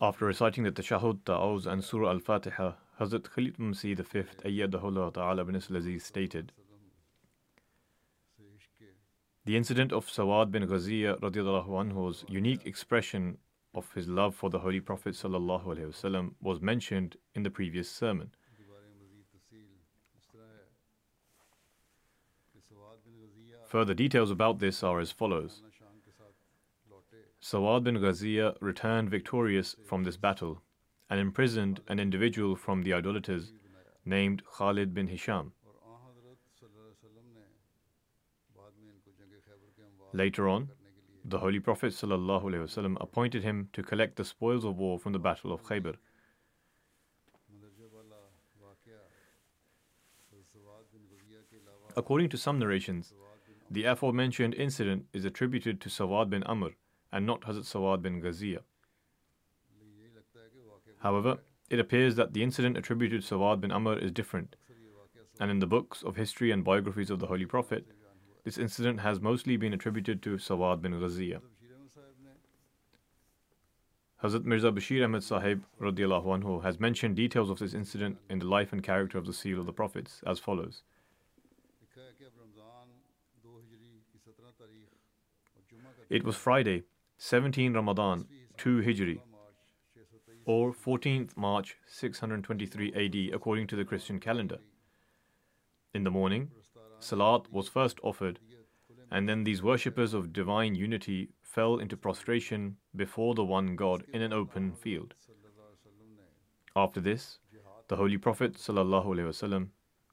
After reciting the Tashahud, Ta'awuz, and Surah Al Fatiha, Hazrat Khalifatul Masih V, Ayyadahullah Ta'ala bin Aziz stated The incident of Sawad bin Ghaziyah anhu's unique expression of his love for the Holy Prophet wasallam was mentioned in the previous sermon. Further details about this are as follows. Sawad bin Ghaziyah returned victorious from this battle and imprisoned an individual from the idolaters named Khalid bin Hisham. Later on, the Holy Prophet ﷺ appointed him to collect the spoils of war from the Battle of Khaybar. According to some narrations, the aforementioned incident is attributed to Sawad bin Amr and not Hazrat Sawad bin Ghaziyah. However, it appears that the incident attributed to Sawad bin Amr is different, and in the books of history and biographies of the Holy Prophet, this incident has mostly been attributed to Sawad bin Ghaziyah. Hazrat Mirza Bashir Ahmed Sahib anhu, has mentioned details of this incident in the life and character of the seal of the prophets as follows. It was Friday, 17 Ramadan, 2 Hijri, or 14th March 623 AD according to the Christian calendar. In the morning, Salat was first offered, and then these worshippers of divine unity fell into prostration before the one God in an open field. After this, the Holy Prophet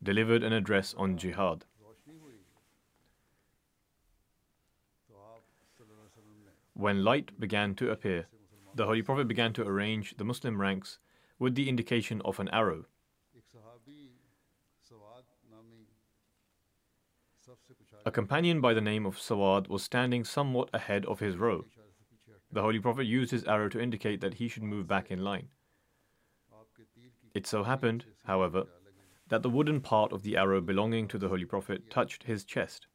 delivered an address on jihad. When light began to appear, the Holy Prophet began to arrange the Muslim ranks with the indication of an arrow. A companion by the name of Sawad was standing somewhat ahead of his row. The Holy Prophet used his arrow to indicate that he should move back in line. It so happened, however, that the wooden part of the arrow belonging to the Holy Prophet touched his chest,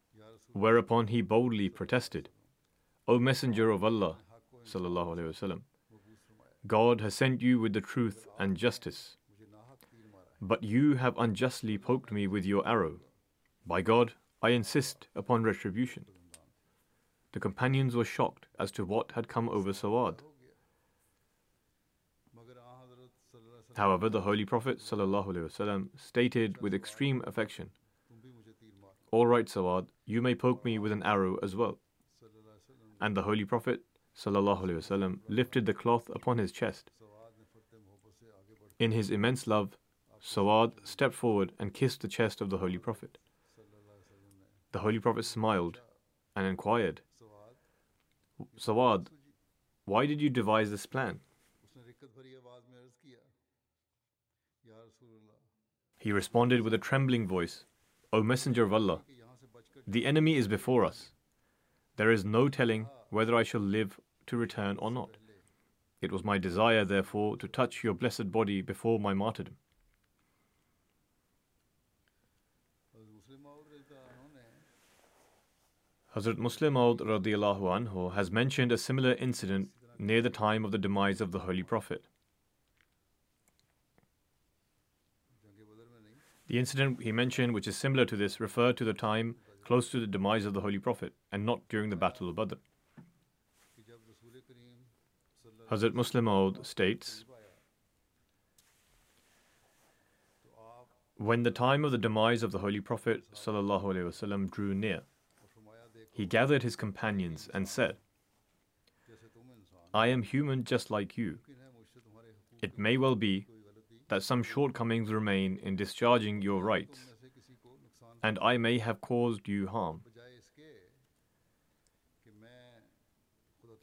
whereupon he boldly protested. O Messenger of Allah, وسلم, God has sent you with the truth and justice. But you have unjustly poked me with your arrow. By God, I insist upon retribution. The companions were shocked as to what had come over Sawad. However, the Holy Prophet ﷺ stated with extreme affection, All right, Sawad, you may poke me with an arrow as well. And the Holy Prophet ﷺ lifted the cloth upon his chest. In his immense love, Sawad stepped forward and kissed the chest of the Holy Prophet. The Holy Prophet smiled and inquired, Sawad, why did you devise this plan? He responded with a trembling voice, O Messenger of Allah, the enemy is before us. There is no telling whether I shall live to return or not. It was my desire, therefore, to touch your blessed body before my martyrdom. Hazrat Musleh Maud anhu has mentioned a similar incident near the time of the demise of the Holy Prophet. The incident he mentioned, which is similar to this, referred to the time close to the demise of the Holy Prophet and not during the Battle of Badr. Hazrat Musleh Maud states When the time of the demise of the Holy Prophet ﷺ drew near, he gathered his companions and said, I am human just like you. It may well be that some shortcomings remain in discharging your rights, and I may have caused you harm.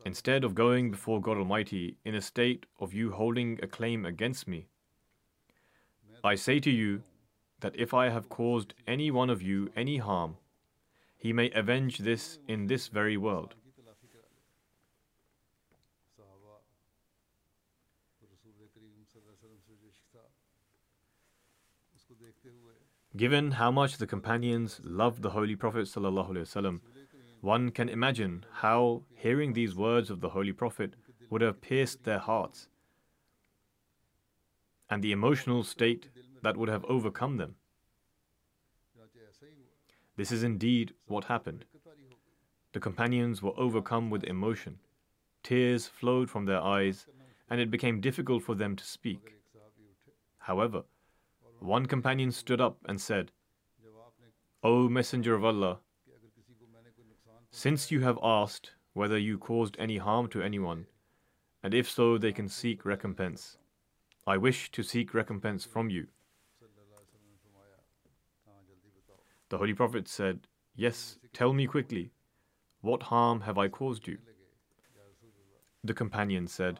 Instead of going before God Almighty in a state of you holding a claim against me, I say to you that if I have caused any one of you any harm, he may avenge this in this very world. Given how much the companions loved the Holy Prophet ﷺ, one can imagine how hearing these words of the Holy Prophet would have pierced their hearts and the emotional state that would have overcome them. This is indeed what happened. The companions were overcome with emotion. Tears flowed from their eyes, and it became difficult for them to speak. However, one companion stood up and said, O Messenger of Allah, since you have asked whether you caused any harm to anyone, and if so, they can seek recompense, I wish to seek recompense from you. The Holy Prophet said, Yes, tell me quickly, what harm have I caused you? The companion said,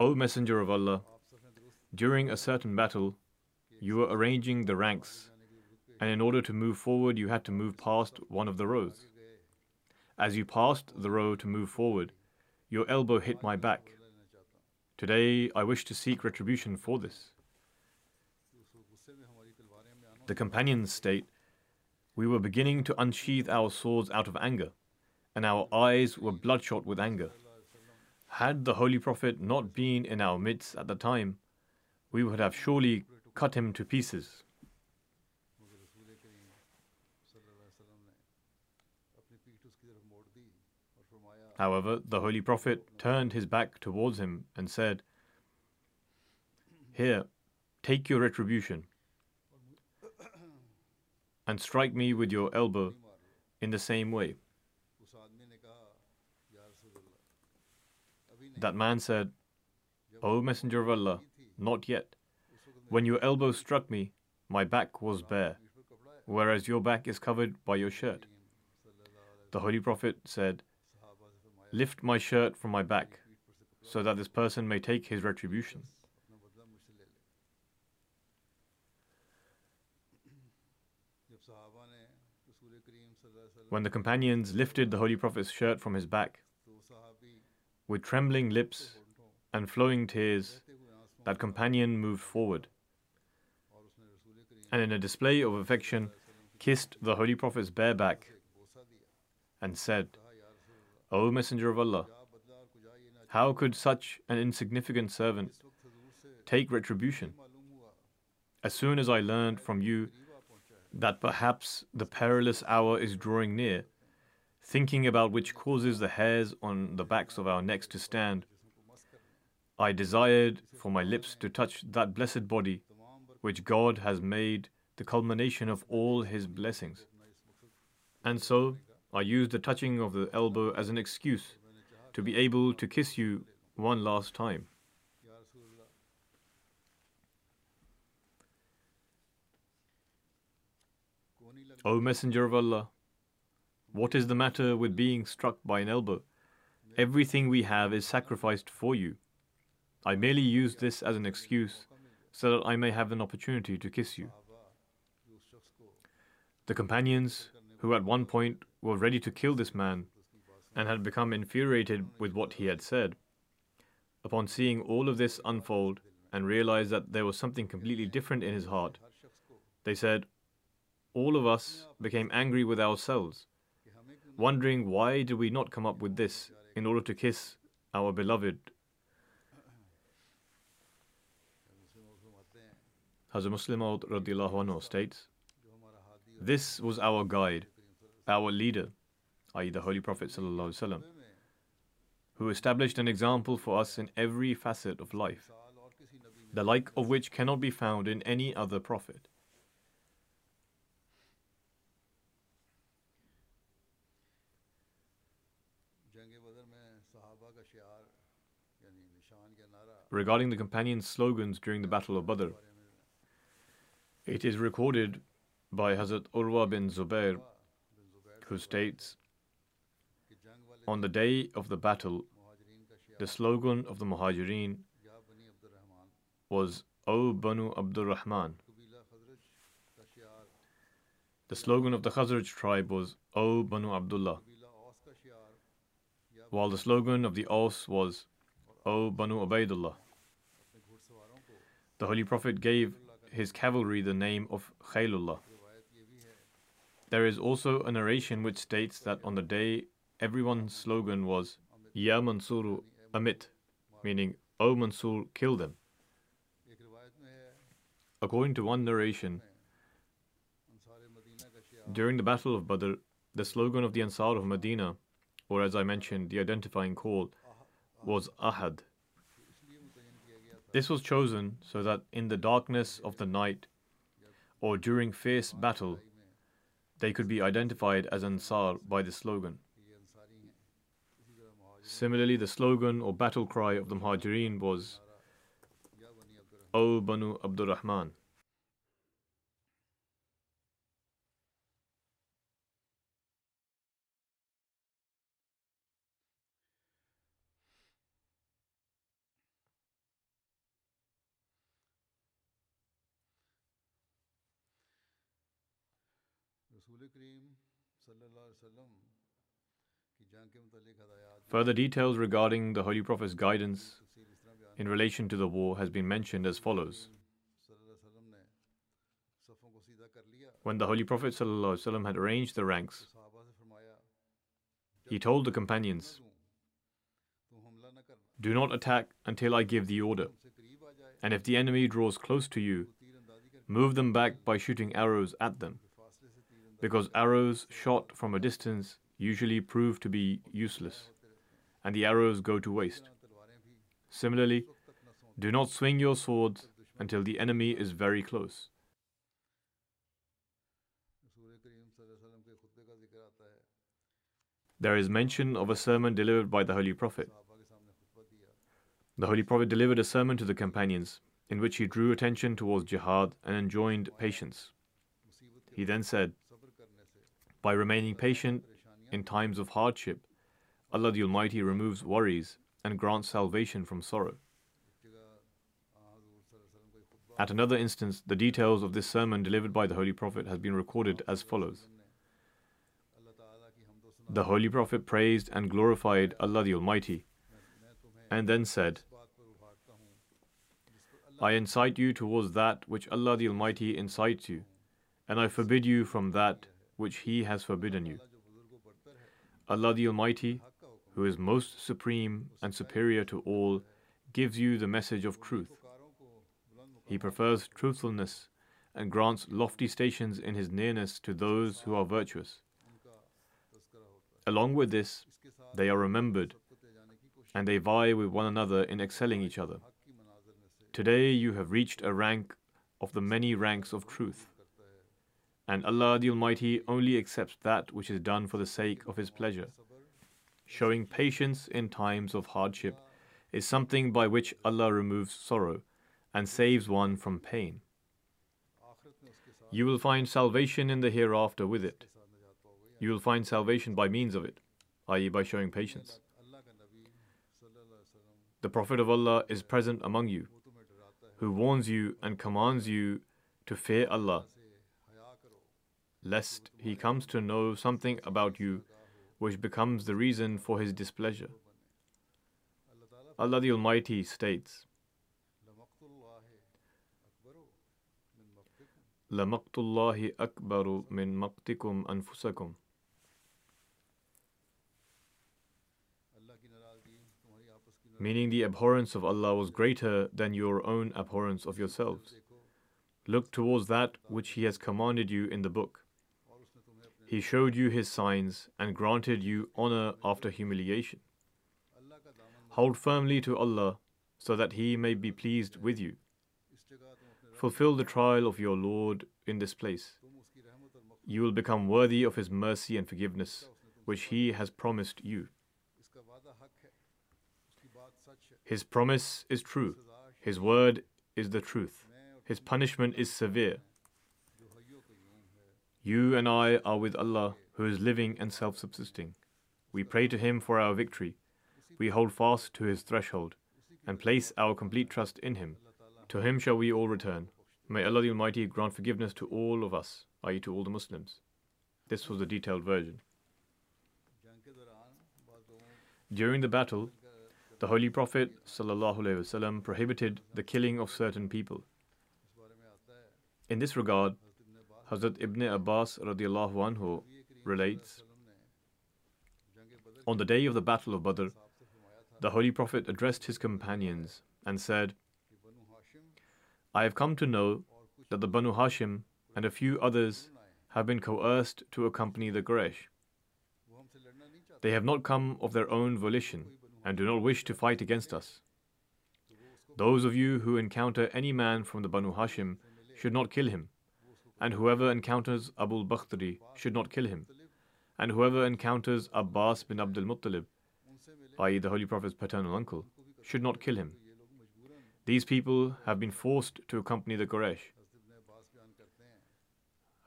O Messenger of Allah, during a certain battle, you were arranging the ranks, and in order to move forward, you had to move past one of the rows. As you passed the row to move forward, your elbow hit my back. Today, I wish to seek retribution for this. The companions state, We were beginning to unsheath our swords out of anger, and our eyes were bloodshot with anger. Had the Holy Prophet not been in our midst at the time, we would have surely cut him to pieces. However, the Holy Prophet turned his back towards him and said, Here, take your retribution, and strike me with your elbow in the same way. That man said, O Messenger of Allah, not yet. When your elbow struck me, my back was bare, whereas your back is covered by your shirt. The Holy Prophet said, Lift my shirt from my back, so that this person may take his retribution. When the companions lifted the Holy Prophet's shirt from his back, with trembling lips and flowing tears, that companion moved forward and in a display of affection kissed the Holy Prophet's bare back and said, O Messenger of Allah, how could such an insignificant servant take retribution? As soon as I learned from you that perhaps the perilous hour is drawing near, thinking about which causes the hairs on the backs of our necks to stand, I desired for my lips to touch that blessed body which God has made the culmination of all His blessings. And so I used the touching of the elbow as an excuse to be able to kiss you one last time. O Messenger of Allah, what is the matter with being struck by an elbow? Everything we have is sacrificed for you. I merely use this as an excuse so that I may have an opportunity to kiss you. The companions, who at one point were ready to kill this man and had become infuriated with what he had said, upon seeing all of this unfold and realized that there was something completely different in his heart, they said, All of us became angry with ourselves, wondering why did we not come up with this in order to kiss our beloved. Hazrat Muslim anhu states, This was our guide, our leader, i.e. the Holy Prophet وسلم, who established an example for us in every facet of life, the like of which cannot be found in any other prophet. Regarding the companions' slogans during the Battle of Badr, it is recorded by Hazrat Urwa bin Zubair, who states On the day of the battle, the slogan of the Muhajirin was O Banu Abdul Rahman. The slogan of the Khazraj tribe was O Banu Abdullah, while the slogan of the Aus was O Banu Ubaidullah. The Holy Prophet gave his cavalry the name of Khailullah. There is also a narration which states that on the day everyone's slogan was Ya Mansuru Amit, meaning O Mansur, kill them. According to one narration, during the Battle of Badr, the slogan of the Ansar of Medina, or as I mentioned, the identifying call, was Ahad, this was chosen so that in the darkness of the night or during fierce battle, they could be identified as Ansar by the slogan. Similarly, the slogan or battle cry of the Muhajirin was, O Banu Abdurrahman. Further details regarding the Holy Prophet's guidance in relation to the war has been mentioned as follows. When the Holy Prophet ﷺ had arranged the ranks, he told the companions, Do not attack until I give the order, and if the enemy draws close to you, move them back by shooting arrows at them because arrows shot from a distance usually prove to be useless, and the arrows go to waste. Similarly, do not swing your swords until the enemy is very close. There is mention of a sermon delivered by the Holy Prophet. The Holy Prophet delivered a sermon to the companions in which he drew attention towards jihad and enjoined patience. He then said, by remaining patient in times of hardship, Allah the Almighty removes worries and grants salvation from sorrow. At another instance, the details of this sermon delivered by the Holy Prophet has been recorded as follows. The Holy Prophet praised and glorified Allah the Almighty and then said, I incite you towards that which Allah the Almighty incites you, and I forbid you from that which He has forbidden you. Allah the Almighty, who is most supreme and superior to all, gives you the message of truth. He prefers truthfulness and grants lofty stations in His nearness to those who are virtuous. Along with this, they are remembered and they vie with one another in excelling each other. Today you have reached a rank of the many ranks of truth. And Allah the Almighty only accepts that which is done for the sake of His pleasure. Showing patience in times of hardship is something by which Allah removes sorrow and saves one from pain. You will find salvation in the hereafter with it. You will find salvation by means of it, i.e., by showing patience. The Prophet of Allah is present among you, who warns you and commands you to fear Allah lest he comes to know something about you which becomes the reason for his displeasure. Allah the Almighty states, لمقت أكبر من مقتكم أنفسكم meaning the abhorrence of Allah was greater than your own abhorrence of yourselves. Look towards that which He has commanded you in the book. He showed you His signs and granted you honor after humiliation. Hold firmly to Allah so that He may be pleased with you. Fulfill the trial of your Lord in this place. You will become worthy of His mercy and forgiveness, which He has promised you. His promise is true. His word is the truth. His punishment is severe. You and I are with Allah, who is living and self subsisting. We pray to Him for our victory. We hold fast to His threshold and place our complete trust in Him. To Him shall we all return. May Allah the Almighty grant forgiveness to all of us, i.e., to all the Muslims. This was the detailed version. During the battle, the Holy Prophet ﷺ prohibited the killing of certain people. In this regard, Hazrat Ibn Abbas radiallahu anhu relates On the day of the Battle of Badr, the Holy Prophet addressed his companions and said, I have come to know that the Banu Hashim and a few others have been coerced to accompany the Quraysh. They have not come of their own volition and do not wish to fight against us. Those of you who encounter any man from the Banu Hashim should not kill him, and whoever encounters Abu Bakhtari should not kill him, and whoever encounters Abbas bin Abdul Muttalib, i.e., the Holy Prophet's paternal uncle, should not kill him. These people have been forced to accompany the Quraysh.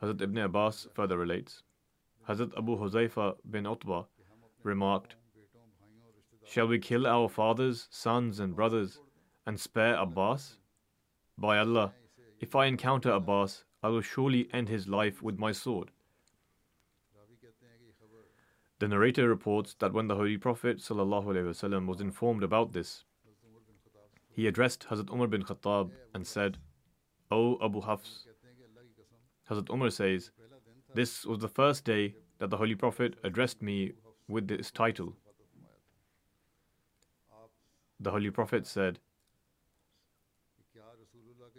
Hazrat Ibn Abbas further relates Hazrat Abu Huzaifa bin Utbah remarked, Shall we kill our fathers, sons, and brothers and spare Abbas? By Allah, if I encounter Abbas, I will surely end his life with my sword. The narrator reports that when the Holy Prophet ﷺ was informed about this, he addressed Hazrat Umar bin Khattab and said, O Abu Hafs, Hazrat Umar says, This was the first day that the Holy Prophet addressed me with this title. The Holy Prophet said,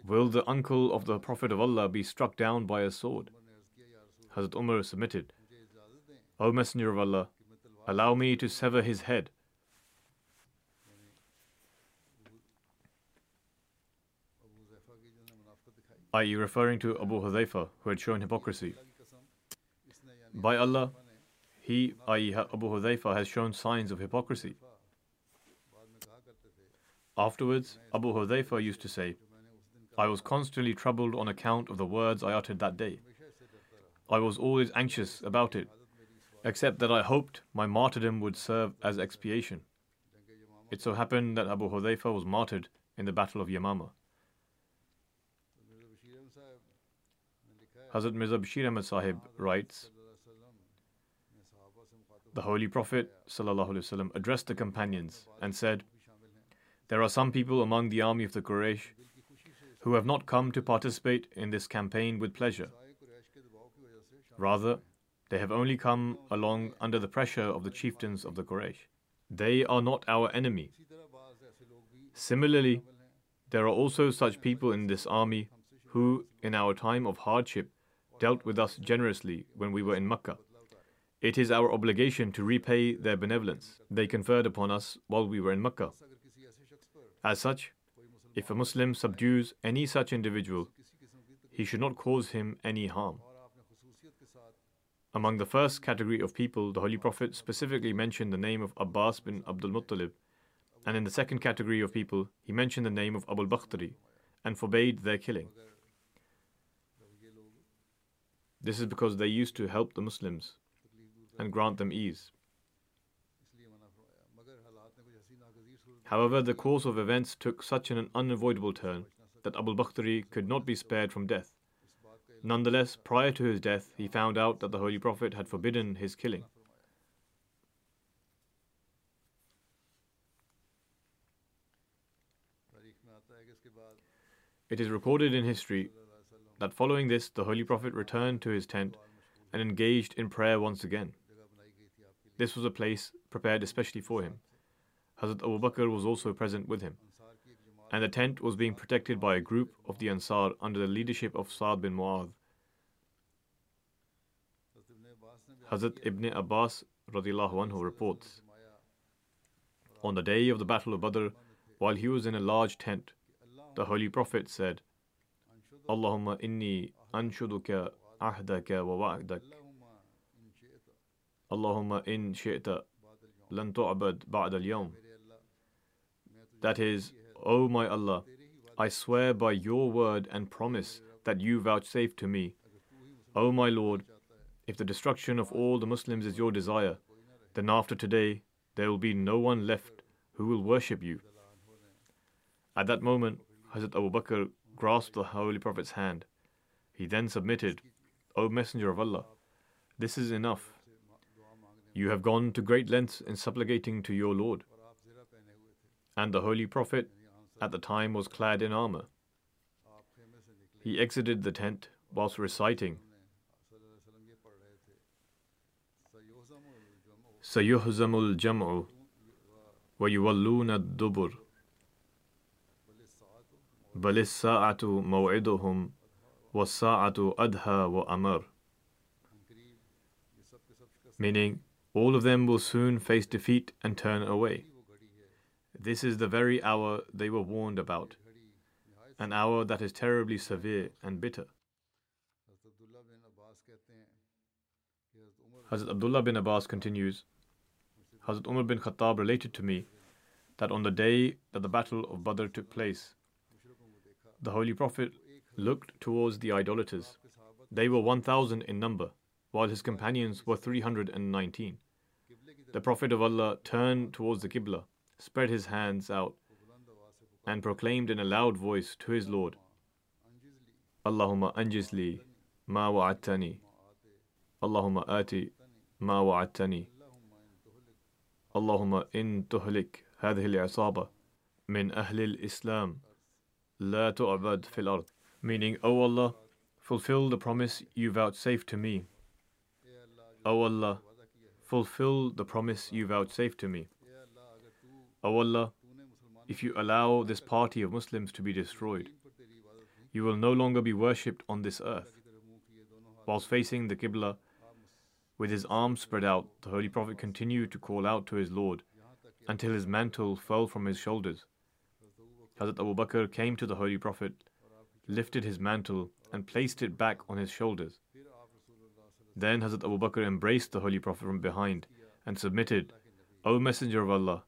Will the uncle of the Prophet of Allah be struck down by a sword? Hazrat Umar submitted, O Messenger of Allah, allow me to sever his head. i.e., referring to Abu Hudhaifa, who had shown hypocrisy. By Allah, he, i.e., Abu Hudhaifa, has shown signs of hypocrisy. Afterwards, Abu Hudhaifa used to say, I was constantly troubled on account of the words I uttered that day. I was always anxious about it, except that I hoped my martyrdom would serve as expiation. It so happened that Abu Hudhaifa was martyred in the Battle of Yamama. Hazrat Mirza Bashir Ahmad Sahib writes The Holy Prophet ﷺ addressed the companions and said, There are some people among the army of the Quraysh who have not come to participate in this campaign with pleasure. Rather, they have only come along under the pressure of the chieftains of the Quraysh. They are not our enemy. Similarly, there are also such people in this army who, in our time of hardship, dealt with us generously when we were in Mecca. It is our obligation to repay their benevolence they conferred upon us while we were in Mecca. As such, if a Muslim subdues any such individual, he should not cause him any harm. Among the first category of people, the Holy Prophet specifically mentioned the name of Abbas bin Abdul Muttalib, and in the second category of people, he mentioned the name of Abu Bakhtari and forbade their killing. This is because they used to help the Muslims and grant them ease. However, the course of events took such an unavoidable turn that Abu Bakhtari could not be spared from death. Nonetheless, prior to his death, he found out that the Holy Prophet had forbidden his killing. It is recorded in history that following this, the Holy Prophet returned to his tent and engaged in prayer once again. This was a place prepared especially for him. Hazrat Abu Bakr was also present with him, and the tent was being protected by a group of the Ansar under the leadership of Sa'd bin Mu'adh. Hazrat Ibn Abbas anhu reports On the day of the Battle of Badr, while he was in a large tent, the Holy Prophet said, Allahumma inni anshuduka ahdaka wa wa'dak. Allahumma in shi'ta lan tu'bad ba'da al-yawm. That is, O my Allah, I swear by your word and promise that you vouchsafe to me. O my Lord, if the destruction of all the Muslims is your desire, then after today there will be no one left who will worship you. At that moment, Hazrat Abu Bakr grasped the Holy Prophet's hand. He then submitted, O Messenger of Allah, this is enough. You have gone to great lengths in supplicating to your Lord And the Holy Prophet at the time was clad in armor. He exited the tent whilst reciting, سيهزم الجمع ويولون الدبر بل الساعة موعدهم والساعة أدهى وأمر Meaning, all of them will soon face defeat and turn away. This is the very hour they were warned about, an hour that is terribly severe and bitter. Hazrat Abdullah bin Abbas continues Hazrat Umar bin Khattab related to me that on the day that the Battle of Badr took place, the Holy Prophet looked towards the idolaters. They were 1,000 in number, while his companions were 319. The Prophet of Allah turned towards the Qibla, spread his hands out, and proclaimed in a loud voice to his Lord, Allahumma anjizli ma wa'attani. Allahumma ati ma wa'attani. Allahumma in tuhlik هذه العصابة من أهل الإسلام لا تعبد في الأرض meaning O Allah fulfill the promise you vouchsafed to me O Allah fulfill the promise you vouchsafed to me O Allah if you allow this party of Muslims to be destroyed you will no longer be worshipped on this earth whilst facing the Qibla with his arms spread out the Holy Prophet continued to call out to his Lord until his mantle fell from his shoulders. Hazrat Abu Bakr came to the Holy Prophet, lifted his mantle, and placed it back on his shoulders. Then Hazrat Abu Bakr embraced the Holy Prophet from behind and submitted, O Messenger of Allah,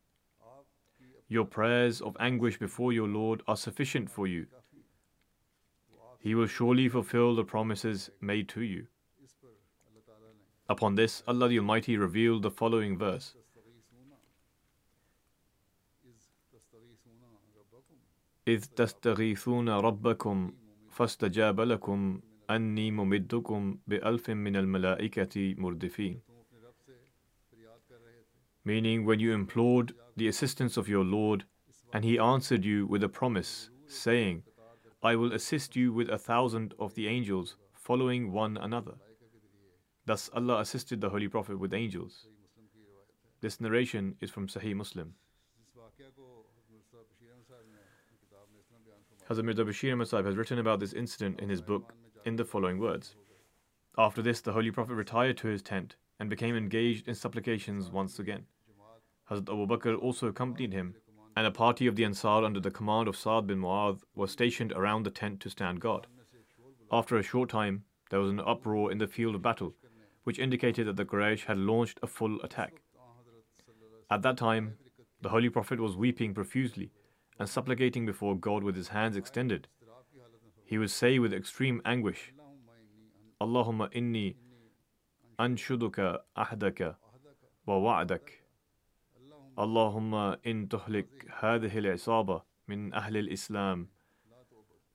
your prayers of anguish before your Lord are sufficient for you. He will surely fulfill the promises made to you. Upon this, Allah the Almighty revealed the following verse. إذ تستغيثون ربكم فاستجاب لكم أني ممدكم بألف من الملائكة مردفين Meaning when you implored the assistance of your Lord and he answered you with a promise saying I will assist you with a thousand of the angels following one another. Thus Allah assisted the Holy Prophet with angels. This narration is from Sahih Muslim. Hazrat Mirza Bashir Ahmad has written about this incident in his book in the following words. After this, the Holy Prophet retired to his tent and became engaged in supplications once again. Hazrat Abu Bakr also accompanied him, and a party of the Ansar under the command of Sa'd bin Mu'adh was stationed around the tent to stand guard. After a short time, there was an uproar in the field of battle, which indicated that the Quraysh had launched a full attack. At that time, the Holy Prophet was weeping profusely and supplicating before God with his hands extended. He would say with extreme anguish, Allahumma inni anshuduka ahdaka wa wa'dak. Allahumma in tuhlik hadhihi al-isaba min ahli al-islam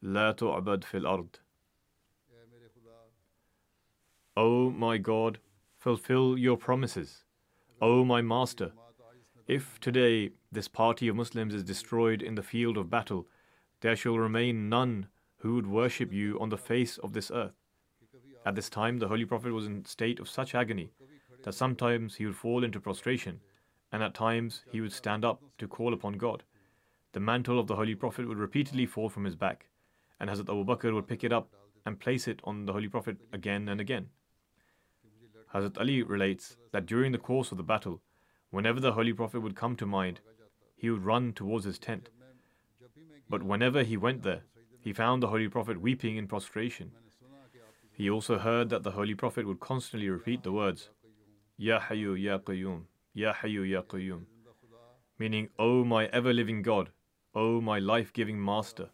la tu'bad fil ard. O my God, fulfill your promises. O my Master, if today this party of Muslims is destroyed in the field of battle, there shall remain none who would worship you on the face of this earth. At this time, the Holy Prophet was in a state of such agony that sometimes he would fall into prostration, and at times he would stand up to call upon God. The mantle of the Holy Prophet would repeatedly fall from his back, and Hazrat Abu Bakr would pick it up and place it on the Holy Prophet again and again. Hazrat Ali relates that during the course of the battle, whenever the Holy Prophet would come to mind, he would run towards his tent. But whenever he went there, he found the Holy Prophet weeping in prostration. He also heard that the Holy Prophet would constantly repeat the words, Ya Hayyu Ya Qayyum, Ya Hayyu Ya Qayyum, meaning, O my ever living God, O my life giving Master.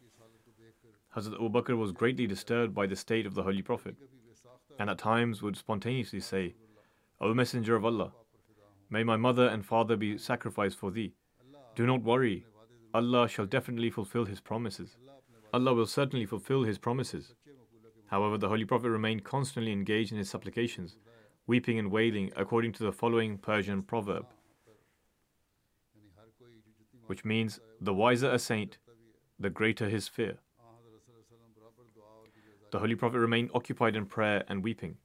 Hazrat Abu Bakr was greatly disturbed by the state of the Holy Prophet, and at times would spontaneously say, O Messenger of Allah, may my mother and father be sacrificed for thee. Do not worry, Allah shall definitely fulfill His promises. Allah will certainly fulfill His promises. However, the Holy Prophet remained constantly engaged in his supplications, weeping and wailing according to the following Persian proverb, which means, The wiser a saint, the greater his fear. The Holy Prophet remained occupied in prayer and weeping.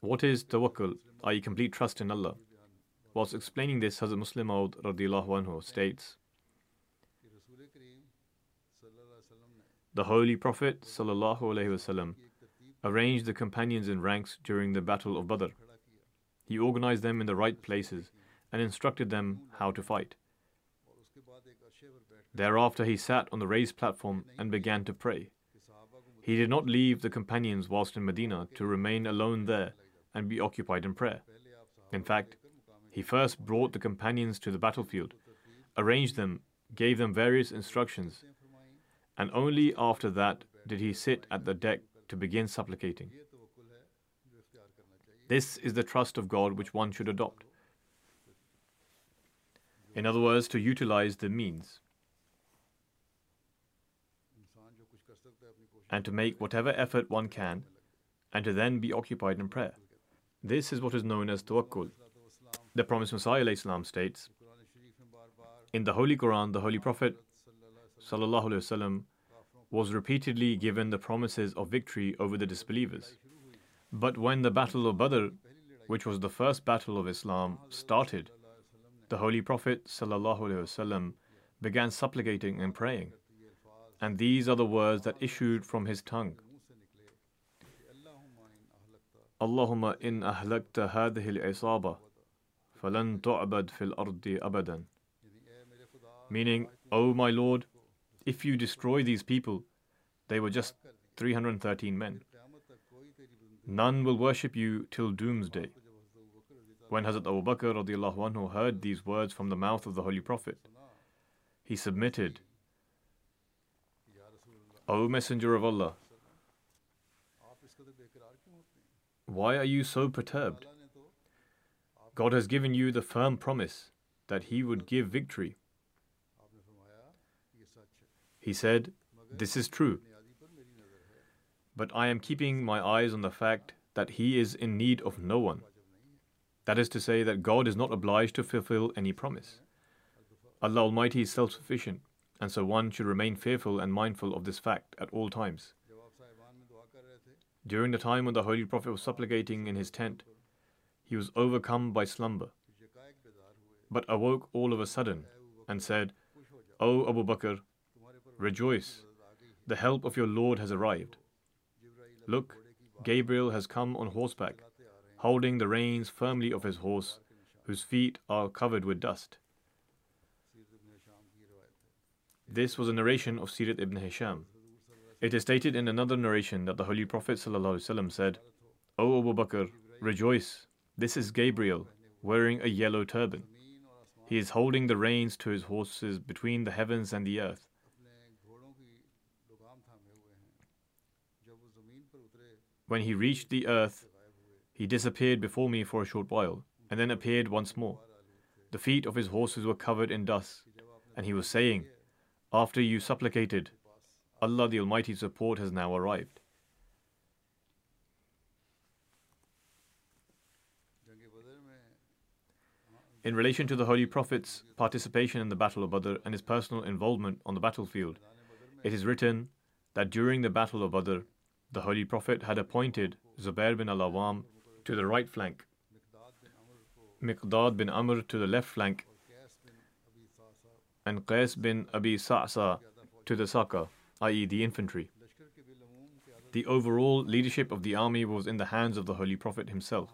What is tawakkul, i.e., complete trust in Allah? Whilst explaining this, Hazrat Musleh Maud anhu states, The Holy Prophet وسلم, arranged the companions in ranks during the Battle of Badr. He organized them in the right places and instructed them how to fight. Thereafter, he sat on the raised platform and began to pray. He did not leave the companions whilst in Medina to remain alone there and be occupied in prayer. In fact, he first brought the companions to the battlefield, arranged them, gave them various instructions, and only after that did he sit at the deck to begin supplicating. This is the trust of God which one should adopt. In other words, to utilize the means and to make whatever effort one can and to then be occupied in prayer. This is what is known as tawakkul. The promised Messiah Islam states In the Holy Quran, the Holy Prophet وسلم, was repeatedly given the promises of victory over the disbelievers. But when the Battle of Badr, which was the first battle of Islam, started, the Holy Prophet وسلم, began supplicating and praying. And these are the words that issued from his tongue. Allahumma in ahlakta hadhihi al-isaba فَلَن تُعْبَدْ فِي الْأَرْضِ أَبَدًا Meaning, O oh my Lord, if you destroy these people, they were just 313 men. None will worship you till doomsday. When Hazrat Abu Bakr anhu heard these words from the mouth of the Holy Prophet, he submitted, O Messenger of Allah, why are you so perturbed? God has given you the firm promise that He would give victory. He said, This is true. But I am keeping my eyes on the fact that He is in need of no one. That is to say, that God is not obliged to fulfill any promise. Allah Almighty is self sufficient, and so one should remain fearful and mindful of this fact at all times. During the time when the Holy Prophet was supplicating in his tent, he was overcome by slumber, but awoke all of a sudden and said, O Abu Bakr, rejoice, the help of your Lord has arrived. Look, Gabriel has come on horseback, holding the reins firmly of his horse, whose feet are covered with dust. This was a narration of Sirat ibn Hisham. It is stated in another narration that the Holy Prophet ﷺ said, O Abu Bakr, rejoice, this is Gabriel, wearing a yellow turban. He is holding the reins to his horses between the heavens and the earth. When he reached the earth, he disappeared before me for a short while, and then appeared once more. The feet of his horses were covered in dust, and he was saying, After you supplicated, Allah the Almighty's support has now arrived. In relation to the Holy Prophet's participation in the Battle of Badr and his personal involvement on the battlefield, It is written that during the Battle of Badr, the Holy Prophet had appointed Zubair bin al Awam to the right flank, Miqdad bin Amr to the left flank, and Qais bin Abi Sa'sa to the Saka, i.e., the infantry. The overall leadership of the army was in the hands of the Holy Prophet himself.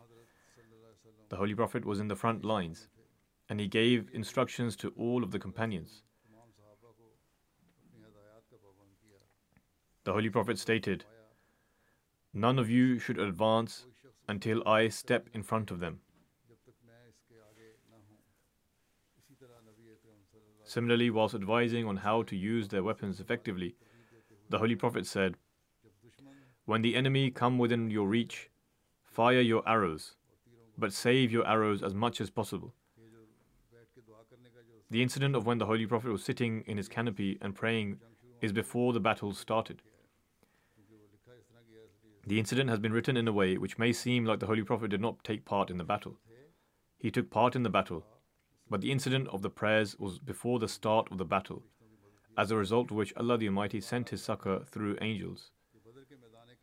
The Holy Prophet was in the front lines, and he gave instructions to all of the companions. The Holy Prophet stated, None of you should advance until I step in front of them. Similarly, whilst advising on how to use their weapons effectively, the Holy Prophet said, When the enemy come within your reach, fire your arrows, but save your arrows as much as possible. The incident of when the Holy Prophet was sitting in his canopy and praying is before the battle started. The incident has been written in a way which may seem like the Holy Prophet did not take part in the battle. He took part in the battle, but the incident of the prayers was before the start of the battle, as a result of which Allah the Almighty sent His succor through angels.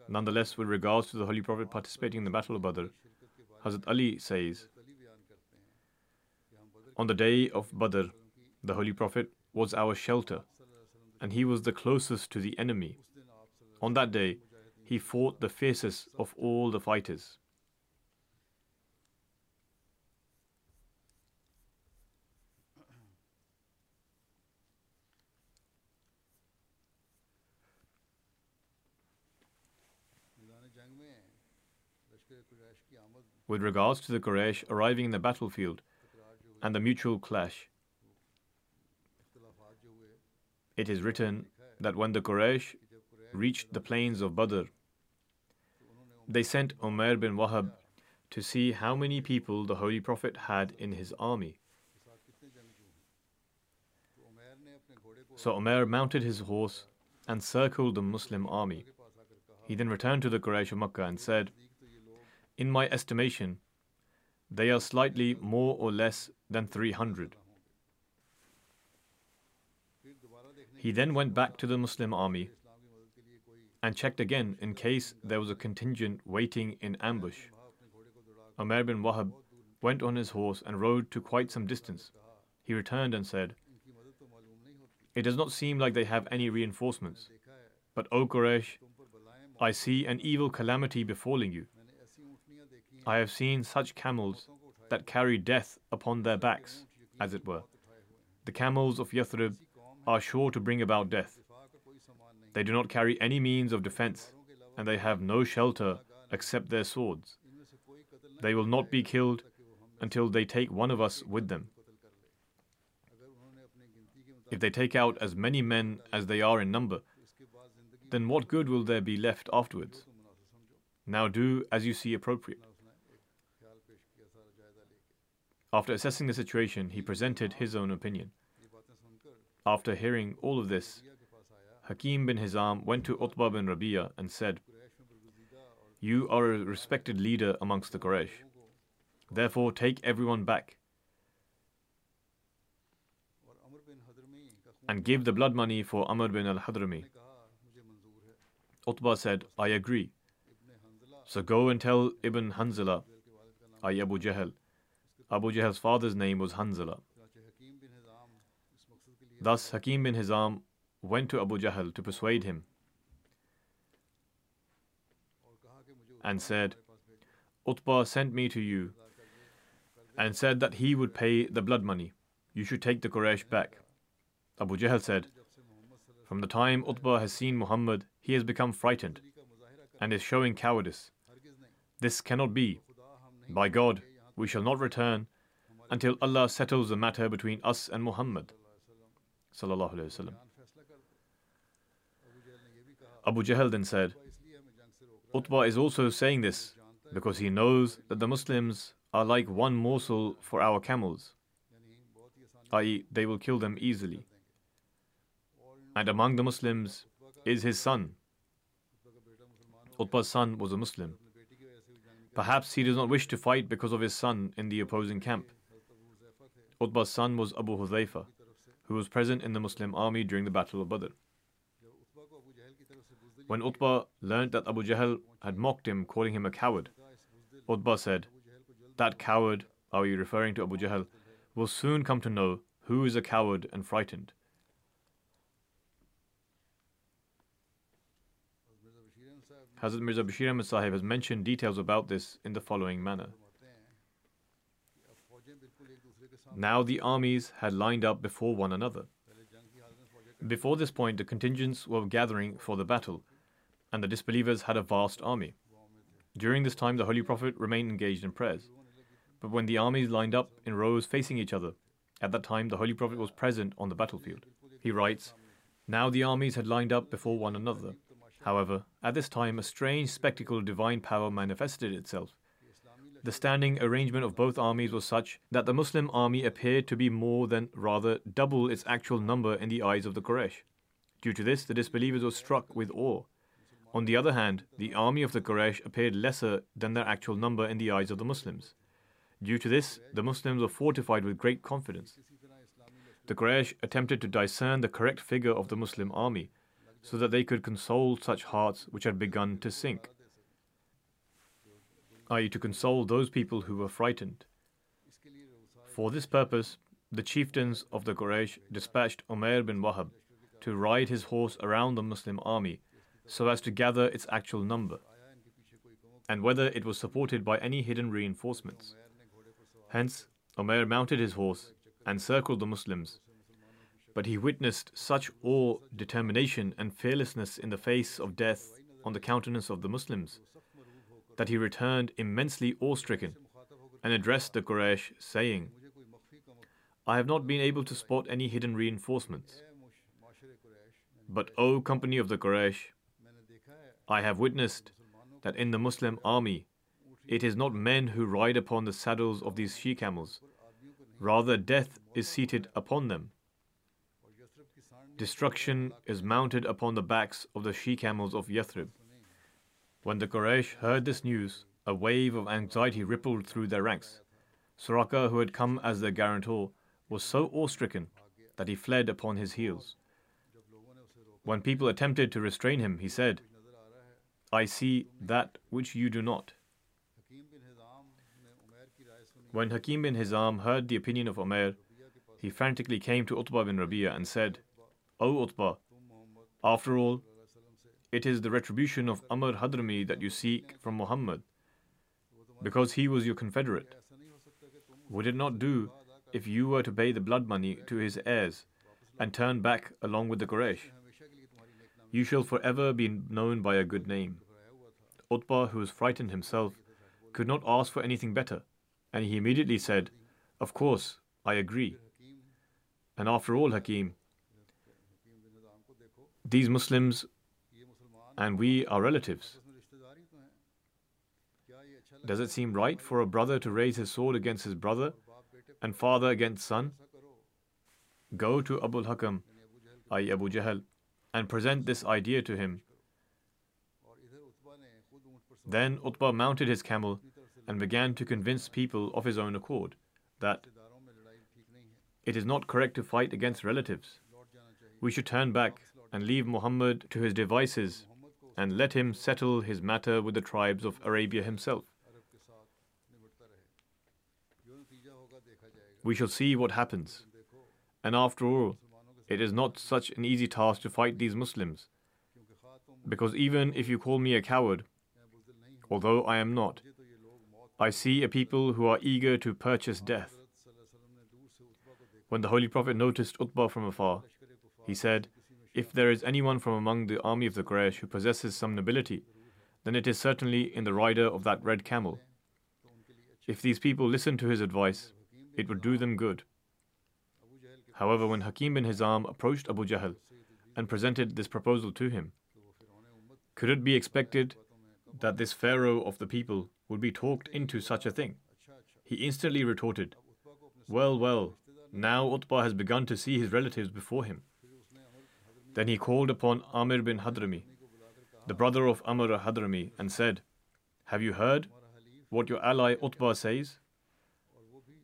Nonetheless, with regards to the Holy Prophet participating in the Battle of Badr, Hazrat Ali says, On the day of Badr, the Holy Prophet was our shelter, and he was the closest to the enemy. On that day, he fought the fiercest of all the fighters. With regards to the Quraysh arriving in the battlefield and the mutual clash, it is written that when the Quraysh reached the plains of Badr, they sent Umair bin Wahab to see how many people the Holy Prophet had in his army. So Umair mounted his horse and circled the Muslim army. He then returned to the Quraysh of Makkah and said, In my estimation, they are slightly more or less than 300. He then went back to the Muslim army and checked again in case there was a contingent waiting in ambush. Umair bin Wahab went on his horse and rode to quite some distance. He returned and said, It does not seem like they have any reinforcements. But O Quraysh, I see an evil calamity befalling you. I have seen such camels that carry death upon their backs, as it were. The camels of Yathrib are sure to bring about death. They do not carry any means of defense, and they have no shelter except their swords. They will not be killed until they take one of us with them. If they take out as many men as they are in number, then what good will there be left afterwards? Now do as you see appropriate. After assessing the situation, he presented his own opinion. After hearing all of this, Hakim bin Hizam went to Utbah bin Rabi'a and said, You are a respected leader amongst the Quraysh. Therefore, take everyone back and give the blood money for Amr bin al Hadrami. Utbah said, I agree. So go and tell Ibn Hanzala, I Abu Jahl. Abu Jahl's father's name was Hanzala. Thus, Hakim bin Hizam went to Abu Jahl to persuade him and said, Utbah sent me to you and said that he would pay the blood money. You should take the Quraysh back. Abu Jahl said, From the time Utbah has seen Muhammad, he has become frightened and is showing cowardice. This cannot be. By God, we shall not return until Allah settles the matter between us and Muhammad. Abu Jahl then said, Utbah is also saying this because he knows that the Muslims are like one morsel for our camels, i.e., they will kill them easily. And among the Muslims is his son. Utbah's son was a Muslim. Perhaps he does not wish to fight because of his son in the opposing camp. Utbah's son was Abu Hudhaifa, who was present in the Muslim army during the Battle of Badr. When Utbah learnt that Abu Jahl had mocked him, calling him a coward, Utbah said, That coward, are you referring to Abu Jahl, will soon come to know who is a coward and frightened. Hazrat Mirza Bashir Ahmad Sahib has mentioned details about this in the following manner. Now the armies had lined up before one another. Before this point, the contingents were gathering for the battle, and the disbelievers had a vast army. During this time, the Holy Prophet remained engaged in prayers. But when the armies lined up in rows facing each other, at that time the Holy Prophet was present on the battlefield. He writes, Now the armies had lined up before one another. However, at this time a strange spectacle of divine power manifested itself. The standing arrangement of both armies was such that the Muslim army appeared to be more than rather double its actual number in the eyes of the Quraysh. Due to this, the disbelievers were struck with awe. On the other hand, the army of the Quraysh appeared lesser than their actual number in the eyes of the Muslims. Due to this, the Muslims were fortified with great confidence. The Quraysh attempted to discern the correct figure of the Muslim army so that they could console such hearts which had begun to sink, i.e., to console those people who were frightened. For this purpose, the chieftains of the Quraysh dispatched Umair bin Wahab to ride his horse around the Muslim army so as to gather its actual number, and whether it was supported by any hidden reinforcements. Hence, Umair mounted his horse and circled the Muslims. But he witnessed such awe, determination, and fearlessness in the face of death on the countenance of the Muslims that he returned immensely awe stricken and addressed the Quraysh, saying, I have not been able to spot any hidden reinforcements. But, O company of the Quraysh, I have witnessed that in the Muslim army it is not men who ride upon the saddles of these she camels, rather, death is seated upon them. Destruction is mounted upon the backs of the she camels of Yathrib. When the Quraysh heard this news, a wave of anxiety rippled through their ranks. Suraka, who had come as their guarantor, was so awe stricken that he fled upon his heels. When people attempted to restrain him, he said, I see that which you do not. When Hakim bin Hizam heard the opinion of Umair, he frantically came to Utbah bin Rabi'a and said, O Utbah, after all, it is the retribution of Amr Hadrami that you seek from Muhammad, because he was your confederate. Would it not do if you were to pay the blood money to his heirs and turn back along with the Quraysh? You shall forever be known by a good name. Utbah, who was frightened himself, could not ask for anything better, and he immediately said, Of course, I agree. And after all, Hakim, these Muslims and we are relatives. Does it seem right for a brother to raise his sword against his brother and father against son? Go to Abu Hakam, i.e. Abu Jahl, and present this idea to him. Then Utbah mounted his camel and began to convince people of his own accord that it is not correct to fight against relatives. We should turn back and leave Muhammad to his devices and let him settle his matter with the tribes of Arabia himself. We shall see what happens. And after all, it is not such an easy task to fight these Muslims. Because even if you call me a coward, although I am not, I see a people who are eager to purchase death. When the Holy Prophet noticed Utbah from afar, he said, If there is anyone from among the army of the Quraysh who possesses some nobility, then it is certainly in the rider of that red camel. If these people listen to his advice, it would do them good. However, when Hakim bin Hizam approached Abu Jahl and presented this proposal to him, could it be expected that this pharaoh of the people would be talked into such a thing? He instantly retorted, Well, well, now Utbah has begun to see his relatives before him. Then he called upon Amir bin Hadrami, the brother of Amr Hadrami, and said, Have you heard what your ally Utbah says?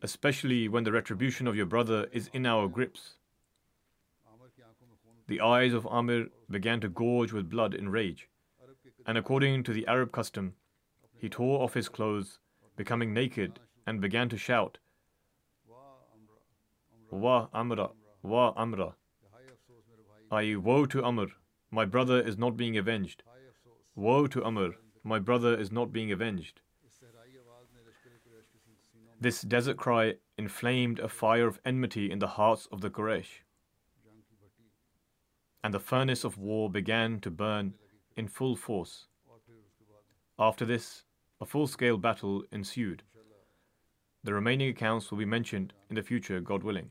Especially when the retribution of your brother is in our grips. The eyes of Amir began to gorge with blood in rage. And according to the Arab custom, he tore off his clothes, becoming naked, and began to shout, Wa Amra, Wa Amra. I woe to Amr, my brother is not being avenged. Woe to Amr, my brother is not being avenged. This desert cry inflamed a fire of enmity in the hearts of the Quraysh. And the furnace of war began to burn in full force. After this, a full scale battle ensued. The remaining accounts will be mentioned in the future, God willing.